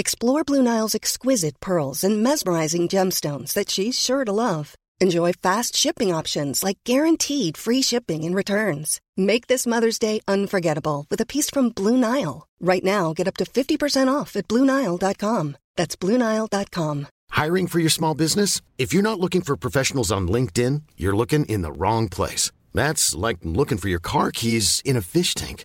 Explore Blue Nile's exquisite pearls and mesmerizing gemstones that she's sure to love. Enjoy fast shipping options like guaranteed free shipping and returns. Make this Mother's Day unforgettable with a piece from Blue Nile. Right now, get up to 50% off at BlueNile.com. That's BlueNile.com. Hiring for your small business? If you're not looking for professionals on LinkedIn, you're looking in the wrong place. That's like looking for your car keys in a fish tank.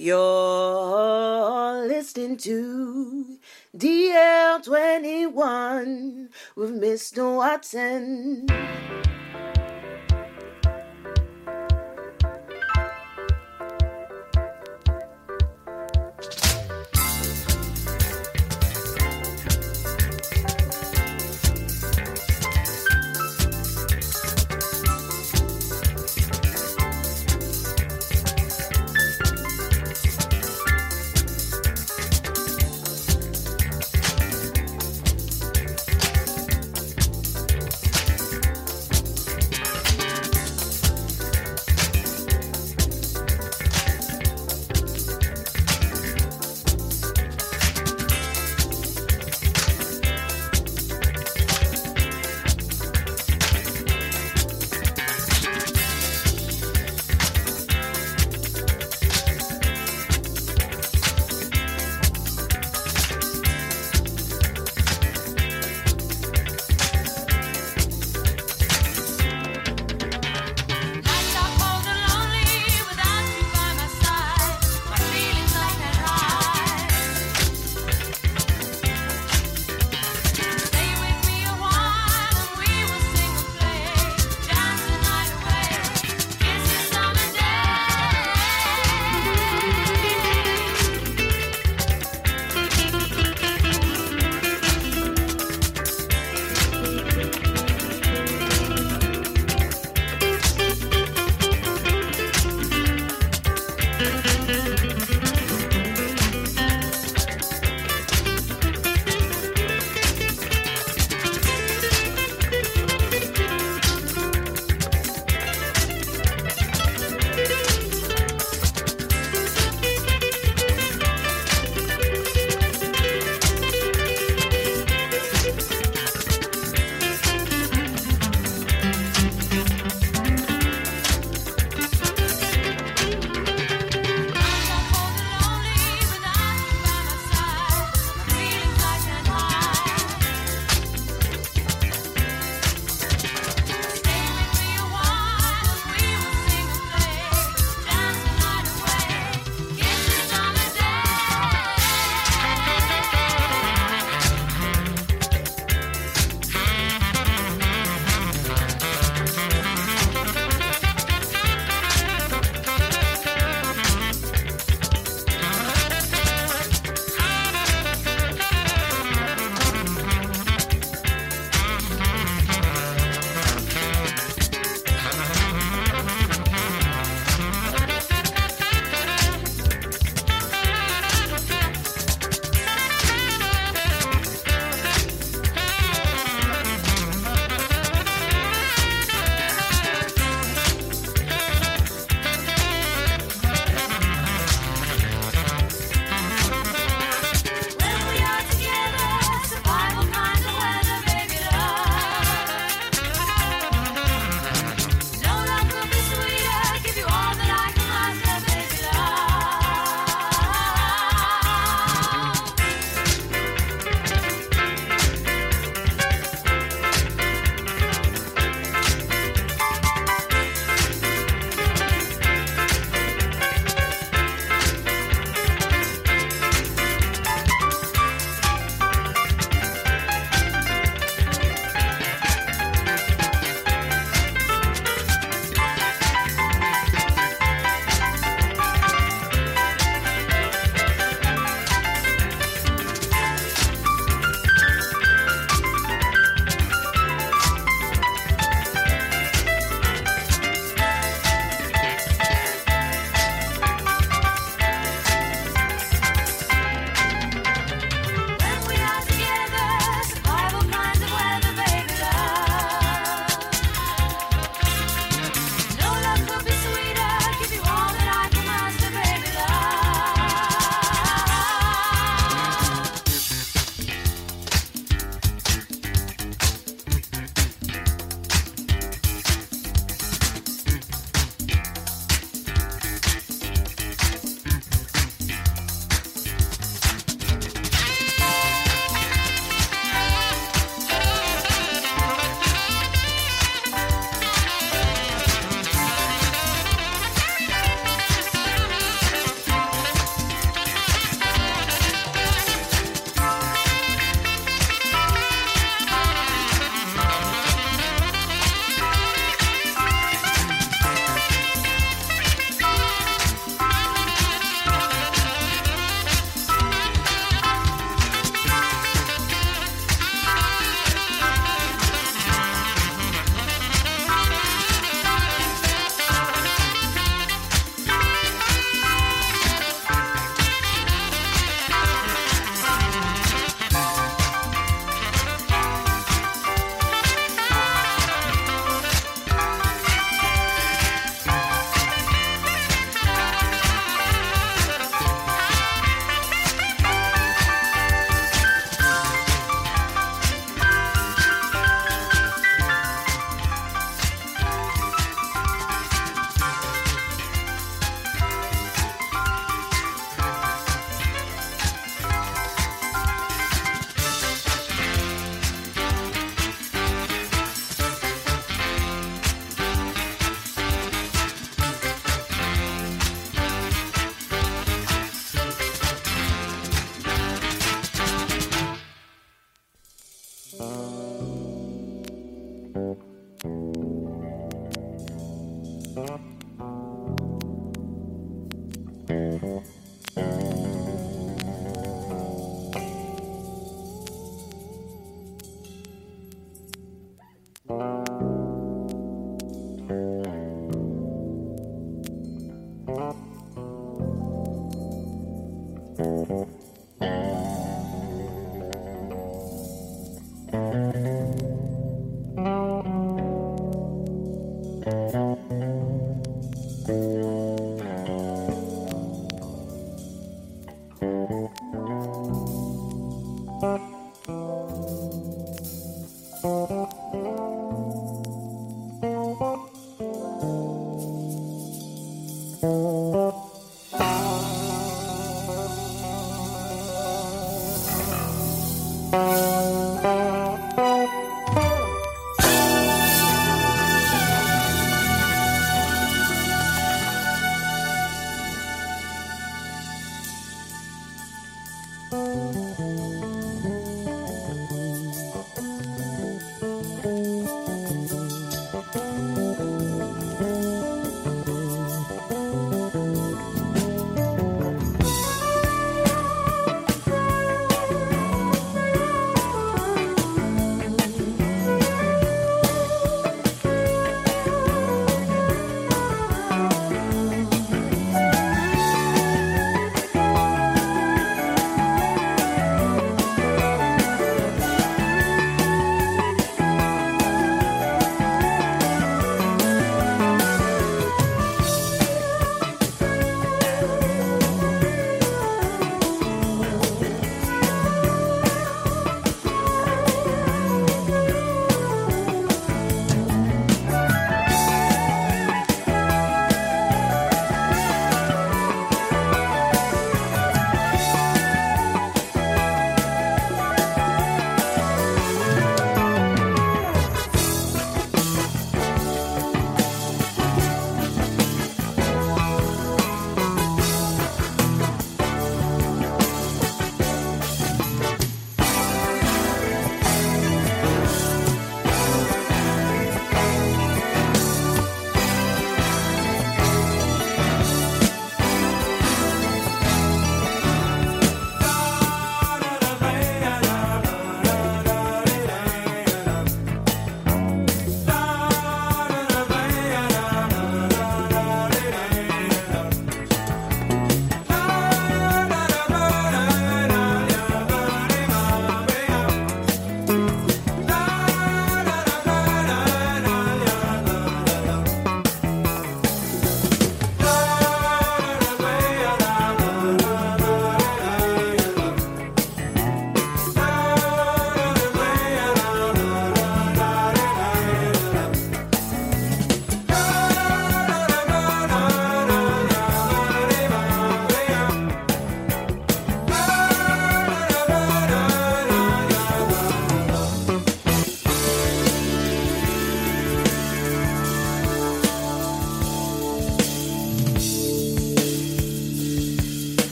You're listening to DL21 with Mr. Watson.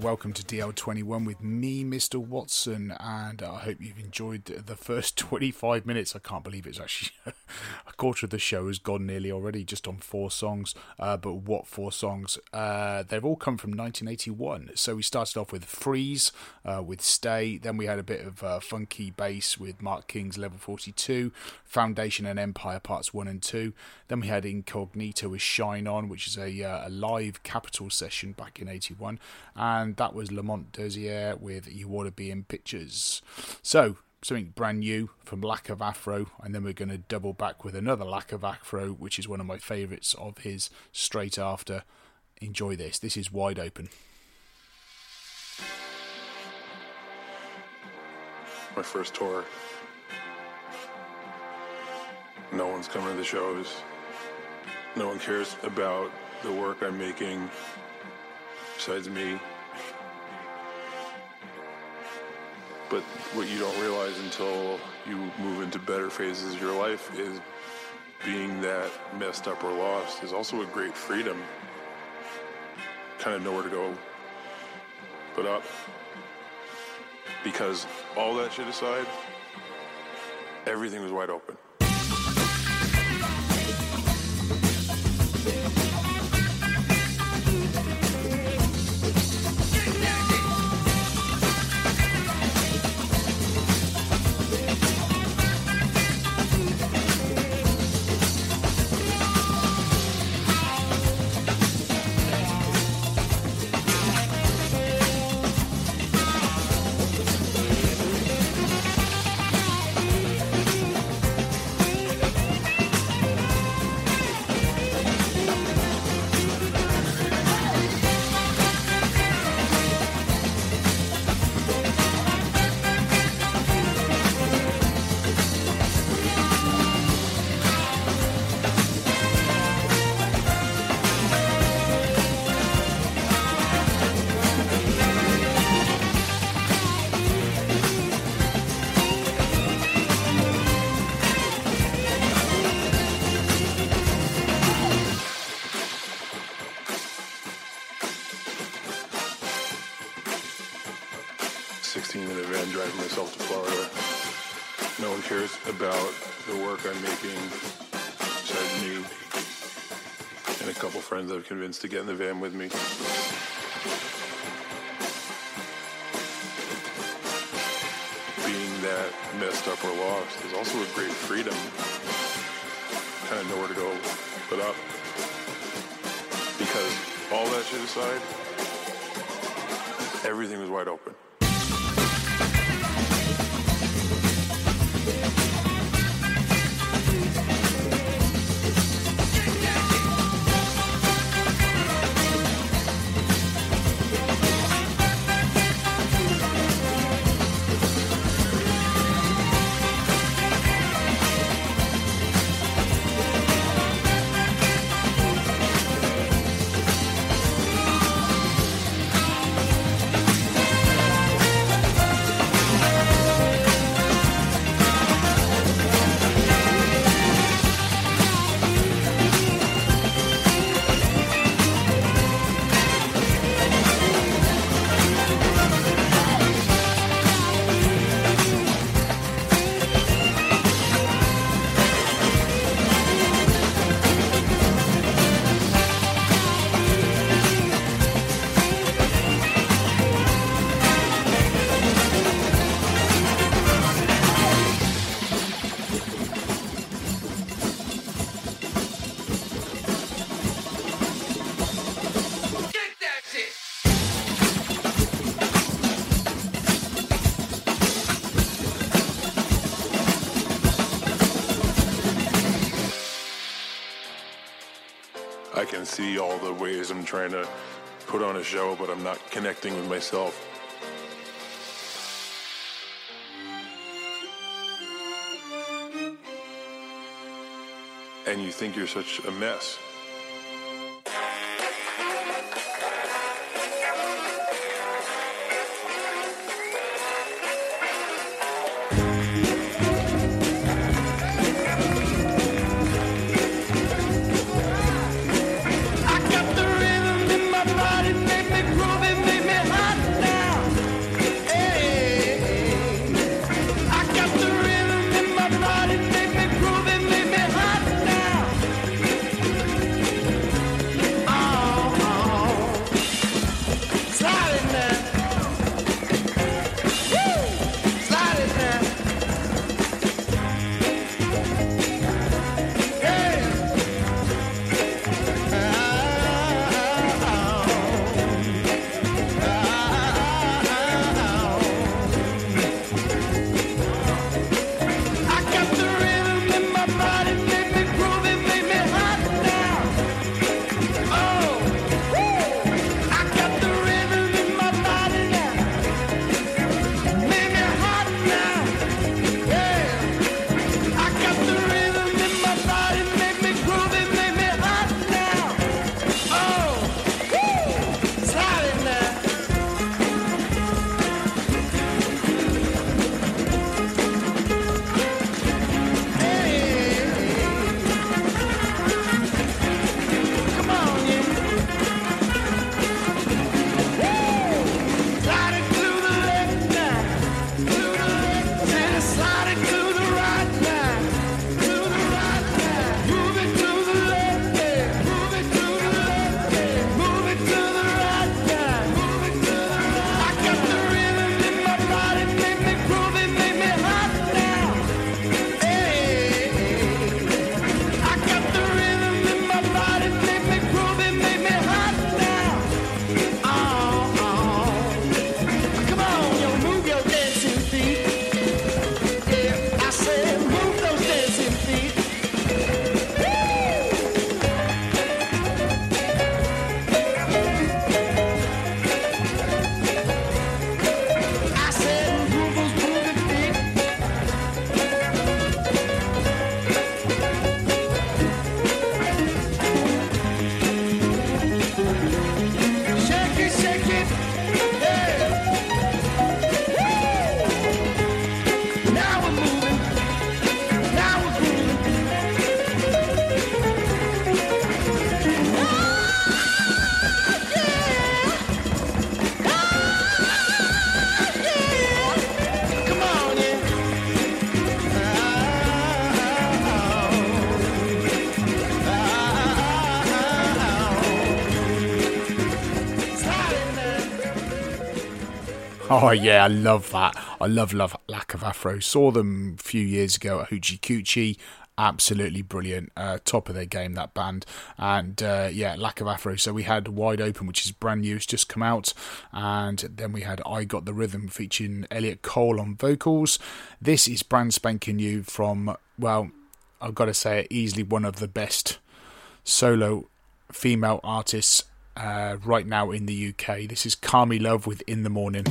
Welcome to DL21 with me, Mr. Watson, and I hope you've enjoyed the first 25 minutes. I can't believe it's actually quarter of the show has gone nearly already, just on four songs. Uh, but what four songs? Uh, they've all come from 1981. So we started off with Freeez, uh, with Stay, then we had a bit of uh, funky bass with Mark King's Level 42, Foundation and Empire Parts 1 and 2. Then we had Incognito with Shine On, which is a, uh, a live Capitol session back in 81. And that was Lamont Dozier with You to Be in Pictures. So, something brand new from Lack of Afro, and then we're going to double back with another Lack of Afro, which is one of my favourites of his straight after. Enjoy this. This is Wide Open. My first tour. No one's coming to the shows. No one cares about the work I'm making besides me. But what you don't realize until you move into better phases of your life is being that messed up or lost is also a great freedom. Kind of nowhere to go but up. Because all that shit aside, everything was wide open. Convinced to get in the van with me. Being that messed up or lost is also a great freedom. Kind of nowhere to go but up. Because all that shit aside, everything was wide open. Ways I'm trying to put on a show, but I'm not connecting with myself. And you think you're such a mess. Oh yeah, I love that. I love love Lack of Afro. Saw them a few years ago at Hoochie Coochie. Absolutely brilliant, uh, top of their game that band, and uh, yeah, Lack of Afro. So we had Wide Open, which is brand new, it's just come out, and then we had I Got the Rhythm featuring Elliot Cole on vocals. This is brand spanking new from well, I've got to say, easily one of the best solo female artists uh, right now in the UK. This is Carmi Love with In the Morning.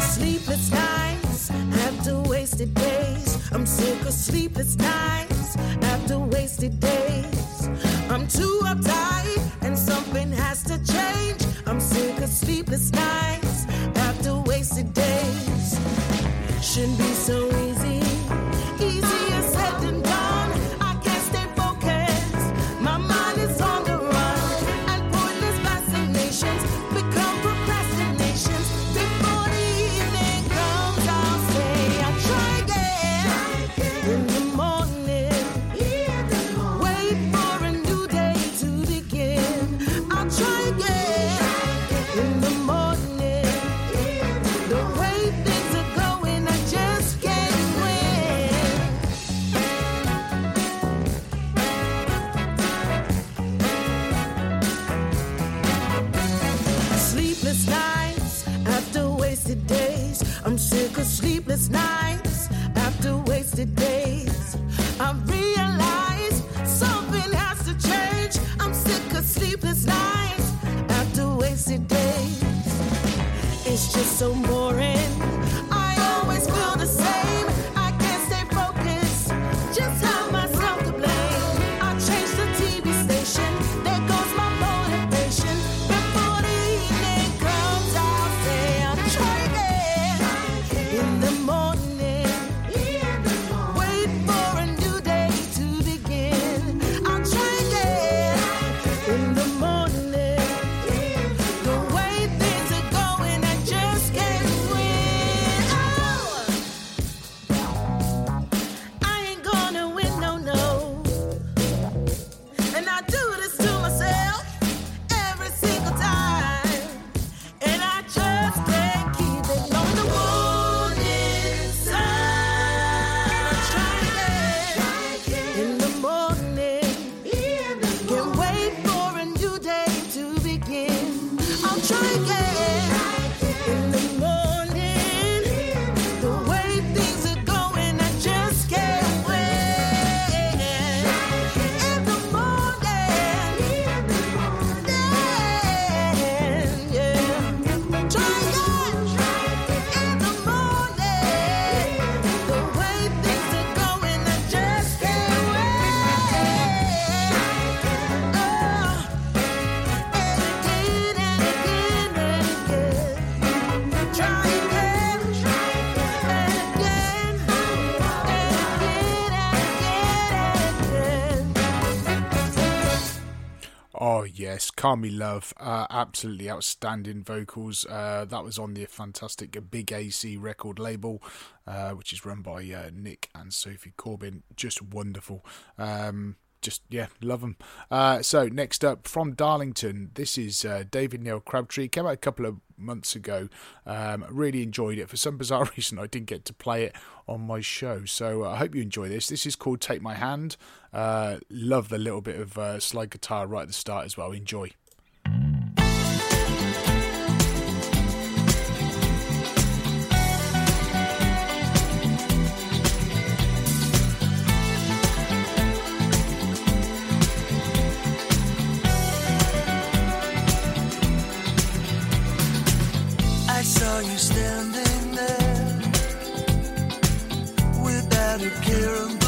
Sleepless nights after wasted days. I'm sick of sleepless nights after wasted days. I'm too uptight and something has to change. Sleepless nights after wasted days. I realize something has to change. I'm sick of sleepless nights after wasted days. It's just so boring. Yes, Carmi Love, uh, absolutely outstanding vocals. Uh, that was on the fantastic Big AC record label, uh, which is run by uh, Nick and Sophie Corbin. Just wonderful. Um, just yeah, love them. Uh, so next up from Darlington, this is uh, David Neil Crabtree. Came out a couple of months ago. Um, really enjoyed it. For some bizarre reason, I didn't get to play it on my show. So uh, I hope you enjoy this. This is called Take My Hand. Uh, love the little bit of uh, slide guitar right at the start as well. Enjoy. Saw you standing there without a care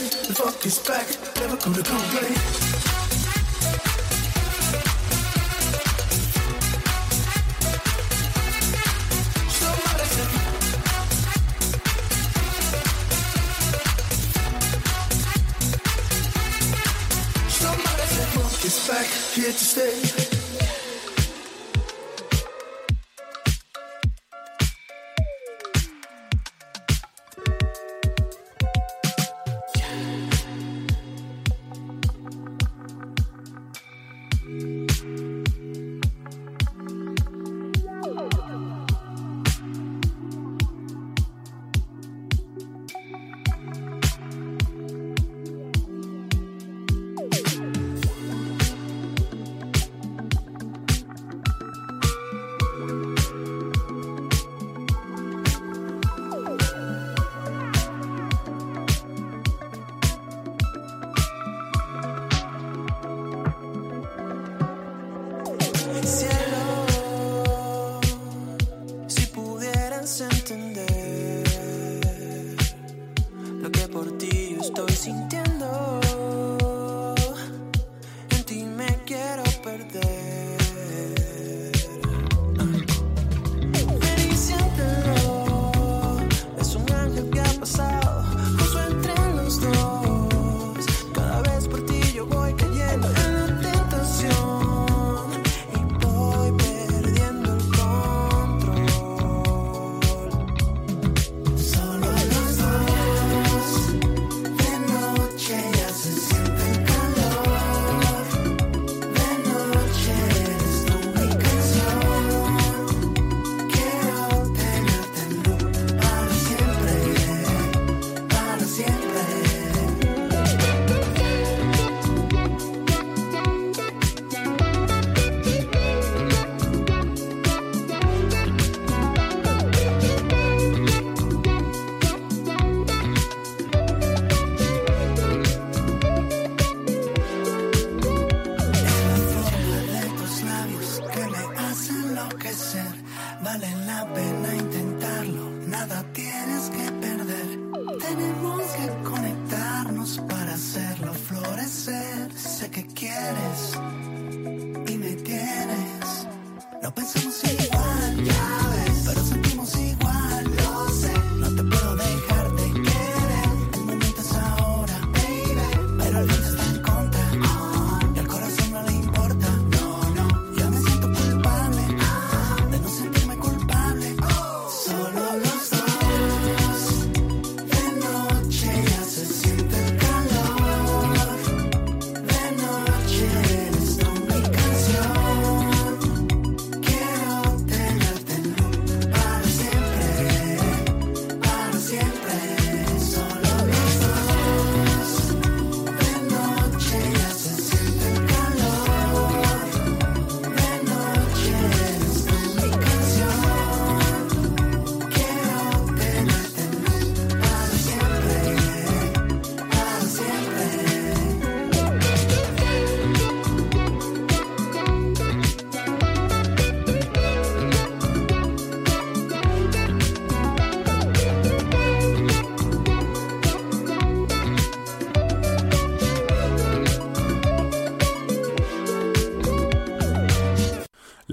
The fuck is back, never gonna complain. It's back, here to stay.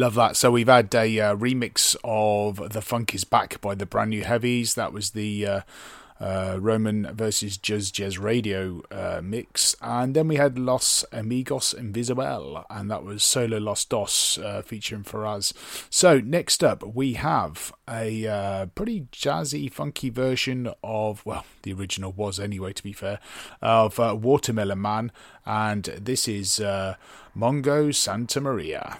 Love that. So we've had a uh, remix of "The Funk Is Back" by the Brand New Heavies. That was the uh, uh, Roman versus Jazz Jazz Radio uh, mix, and then we had Los Amigos Invisible, and that was Solo Los Dos uh, featuring Faraz. So next up we have a uh, pretty jazzy, funky version of well, the original was anyway. To be fair, of Watermelon Man, and this is uh, Mongo Santamaria.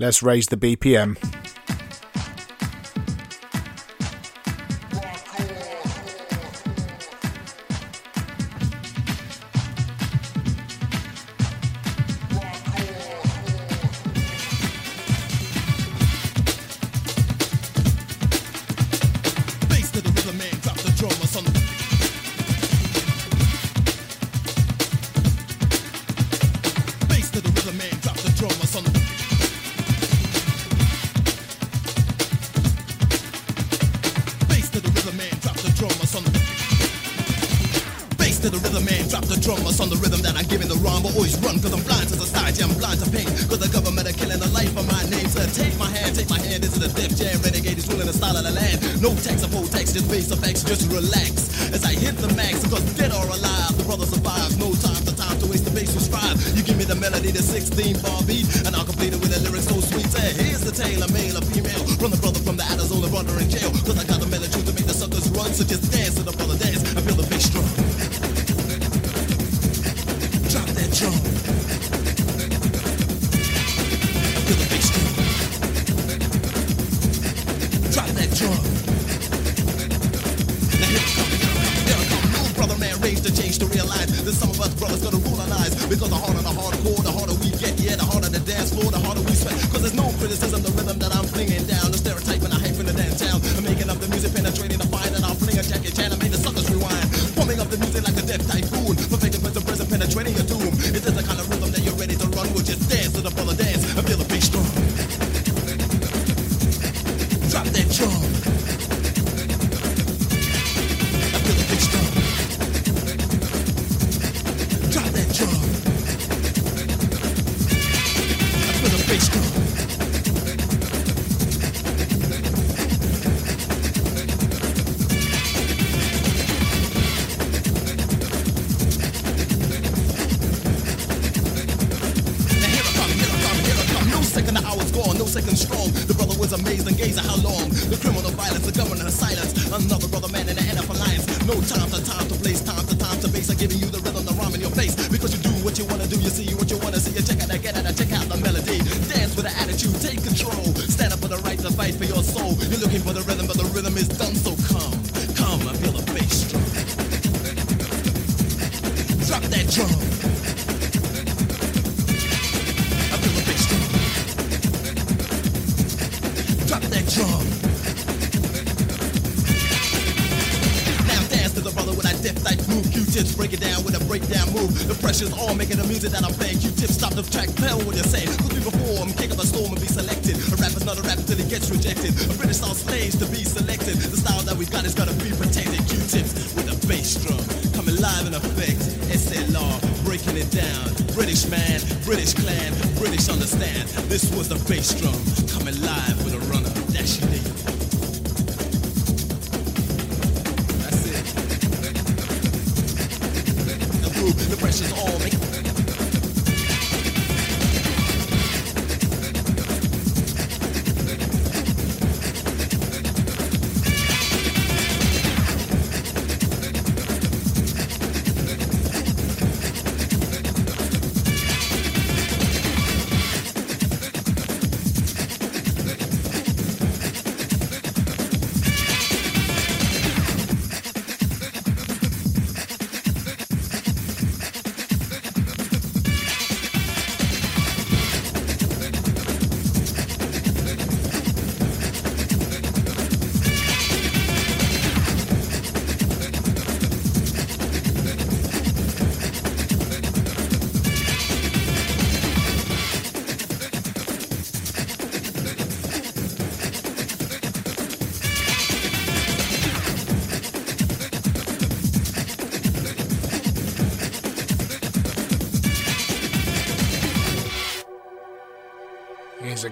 Let's raise the BPM. on the rhythm that I give in the rhyme, but always run, cause I'm blind to society, I'm blind to pain, cause the government are killing the life of my name. So take my hand, take my hand into the dip, jam renegade is ruling the style of the land. No tax, of full tax, just base effects, just relax. As I hit the max, cause dead or alive, the brother survives. No time to time to waste the base to. You give me the melody, the 16 bar beat.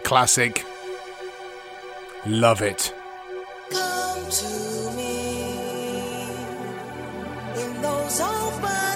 classic. Love it. Come to me in those open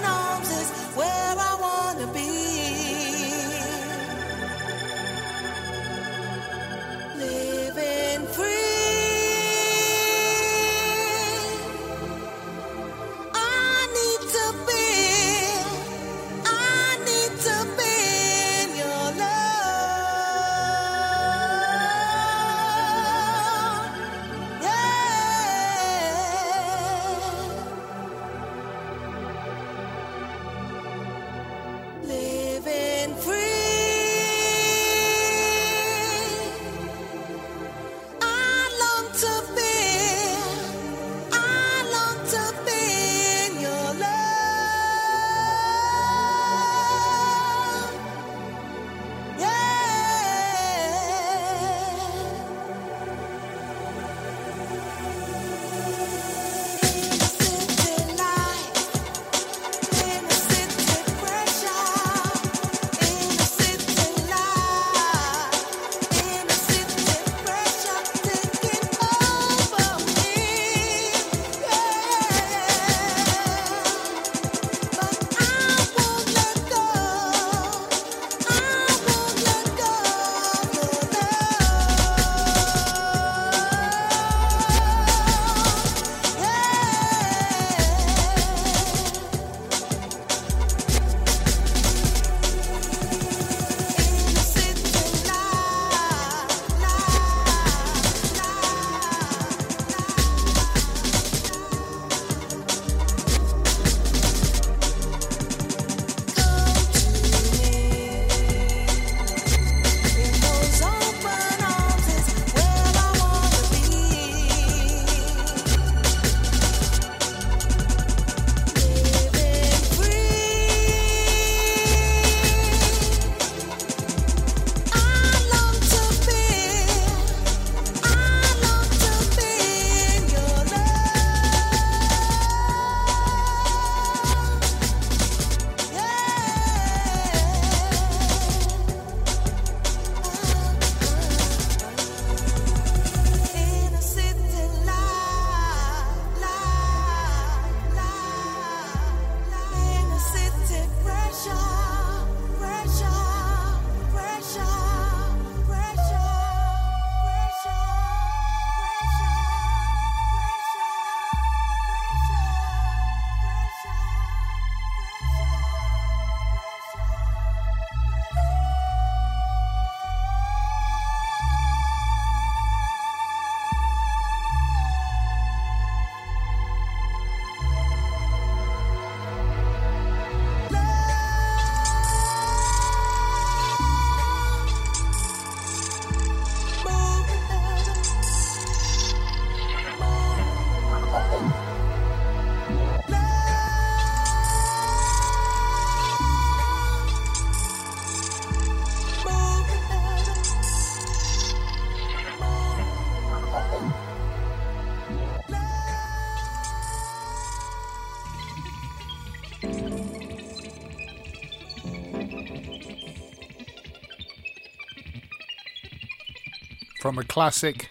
From a classic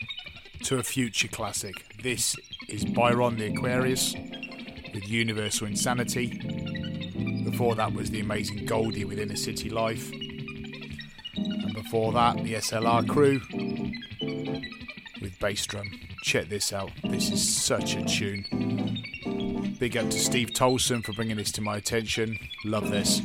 to a future classic, this is Byron the Aquarius with Universal Insanity. Before that was the amazing Goldie with Inner City Life. And before that, the SLR crew with bass drum. Check this out. This is such a tune. Big up to Steve Tolson for bringing this to my attention. Love this.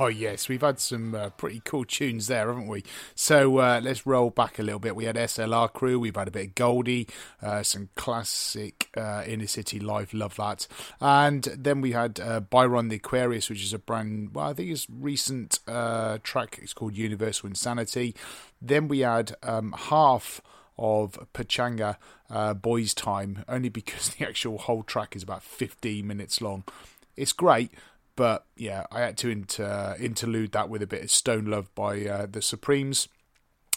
Oh, yes, we've had some uh, pretty cool tunes there, haven't we? So uh, let's roll back a little bit. We had SLR Crew, we've had a bit of Goldie, uh, some classic uh, Inner City Life, love that. And then we had uh, Byron the Aquarius, which is a brand, well, I think it's recent uh, track. It's called Universal Insanity. Then we had um, half of Pachanga Boys Time, only because the actual whole track is about 15 minutes long. It's great, but yeah, I had to inter- interlude that with a bit of Stone Love by uh, the Supremes.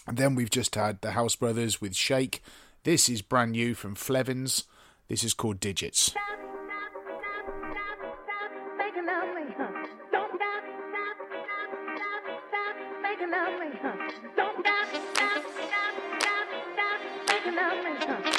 And then we've just had the House Brothers with Shake. This is brand new from Flevans. This is called Digits. Don't stop, stop, stop.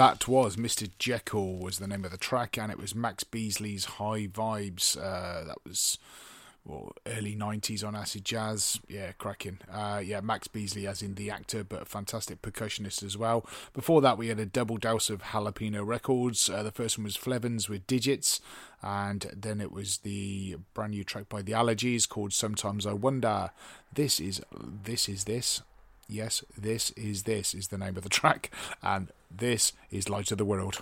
That was Mr. Jekyll was the name of the track, and it was Max Beesley's High Vibes. Uh, that was or early 90s on acid jazz. Yeah, cracking. Uh, yeah, Max Beasley, as in the actor, but a fantastic percussionist as well. Before that, we had a double dose of jalapeno records. Uh, the first one was Flevans with Digits, and then it was the brand new track by The Allergies called Sometimes I Wonder. This is this is this. Yes, this is this is the name of the track, and this is Light of the World.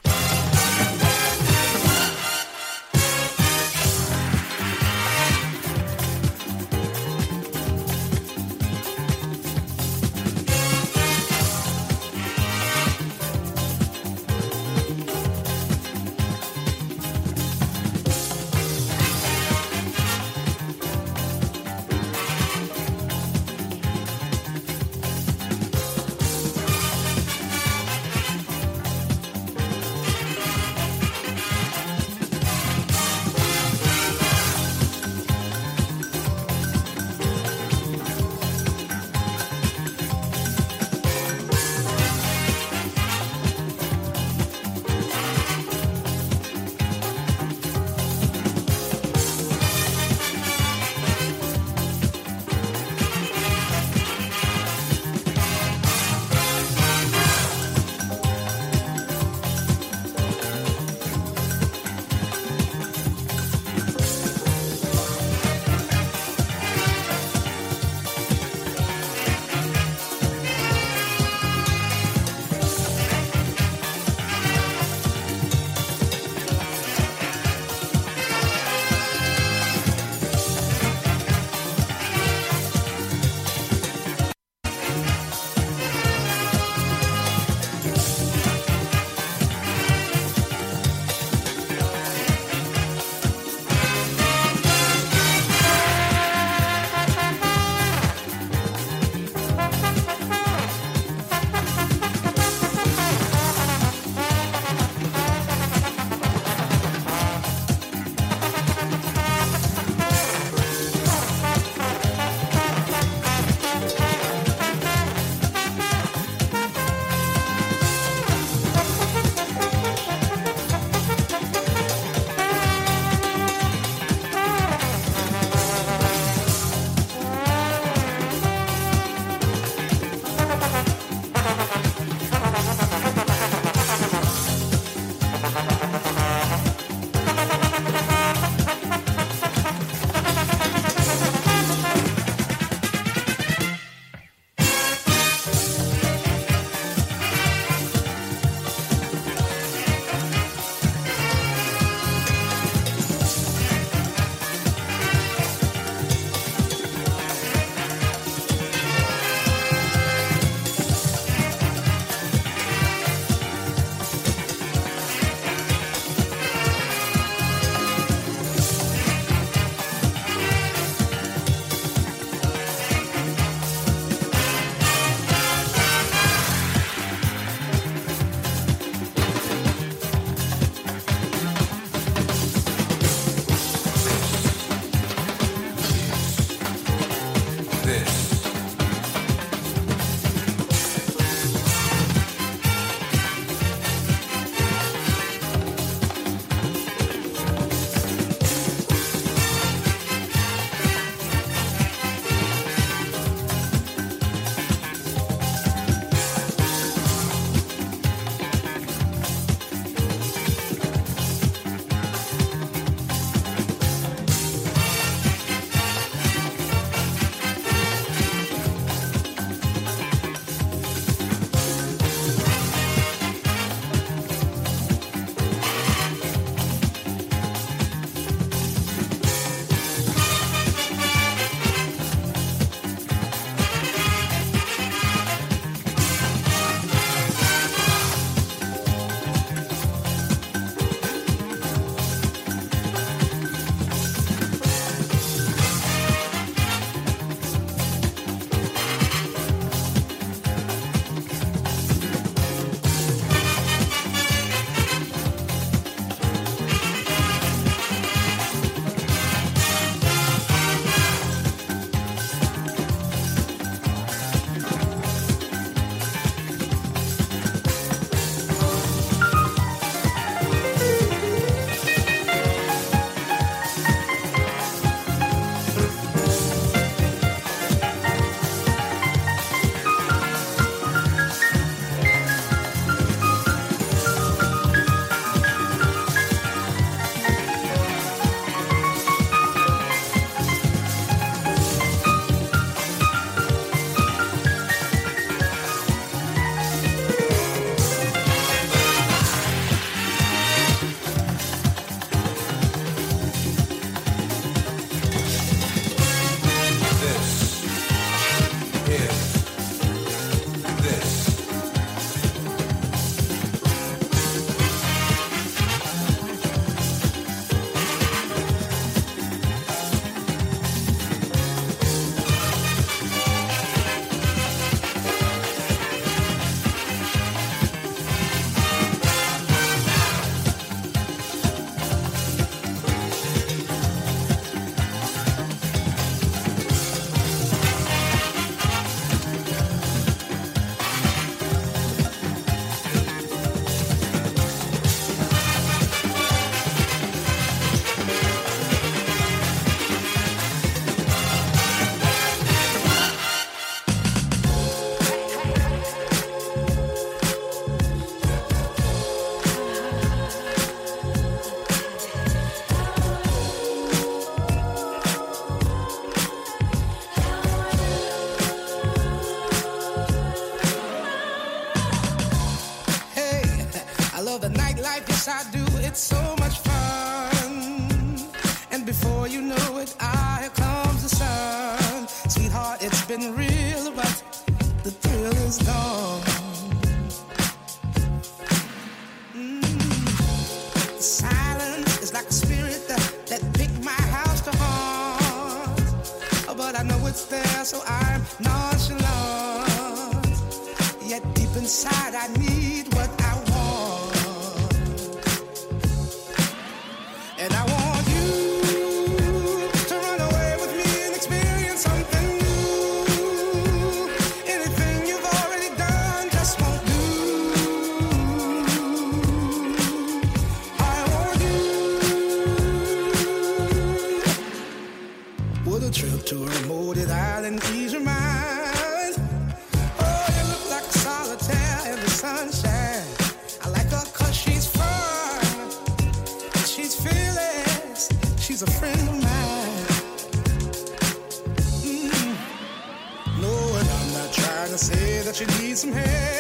you need some help.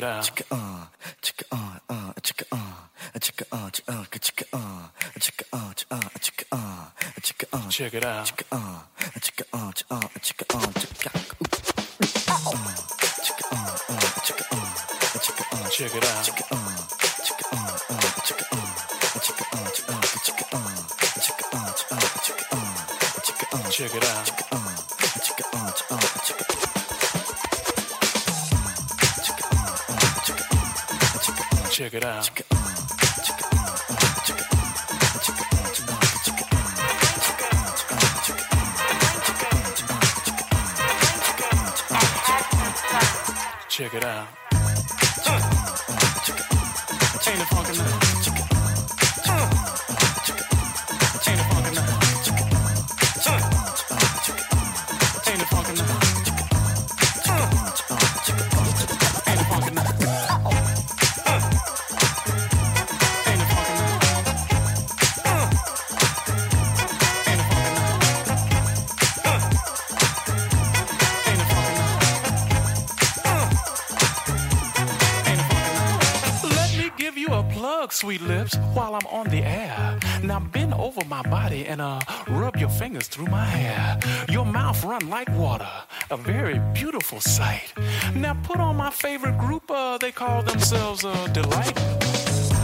Good. Uh, fingers through my hair. Your mouth run like water, a very beautiful sight. Now put on my favorite group, uh, they call themselves uh, Deee-Lite.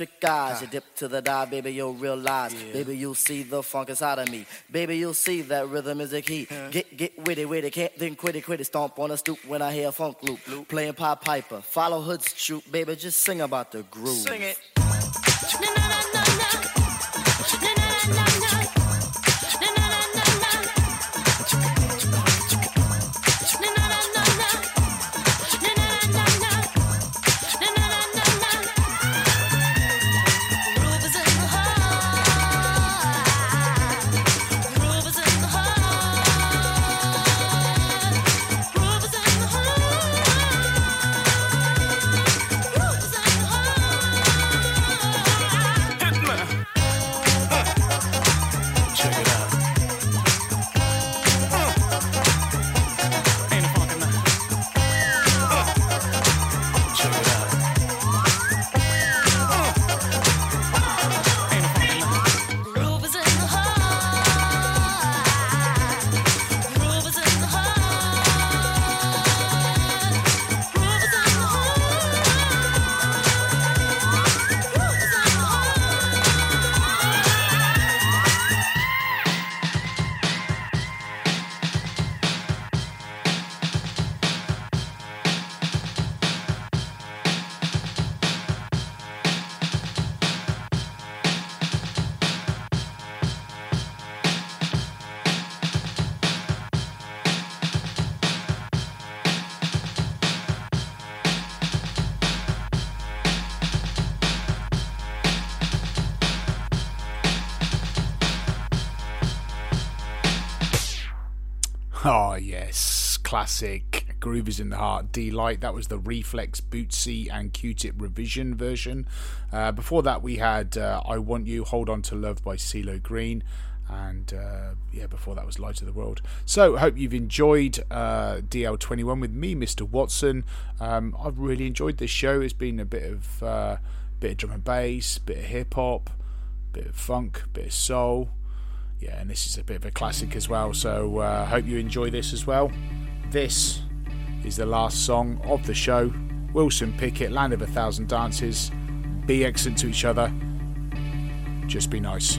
Electric eyes. You dip to the dive, baby, you'll realize. Baby, you'll see the funk inside of me. Baby, you'll see that rhythm is the key. Get, get witty, witty, can't then quit it, quit it. Stomp on a stoop when I hear a funk loop. Playing Pop Piper, follow Hood's troop, baby, just sing about the groove. Sing it. Classic. In the Heart. Deee-Lite. That was the Reflex, Bootsy, and Q Tip revision version. Uh, before that, we had uh, I Want You, Hold On to Love by CeeLo Green. And uh, yeah, before that was Light of the World. So, hope you've enjoyed uh, DL21 with me, Mr. Watson. Um, I've really enjoyed this show. It's been a bit of uh, bit of drum and bass, bit of hip hop, bit of funk, bit of soul yeah, and this is a bit of a classic as well. So uh, hope you enjoy this as well. This is the last song of the show. Wilson Pickett, Land of a Thousand Dances. Be excellent to each other. Just be nice.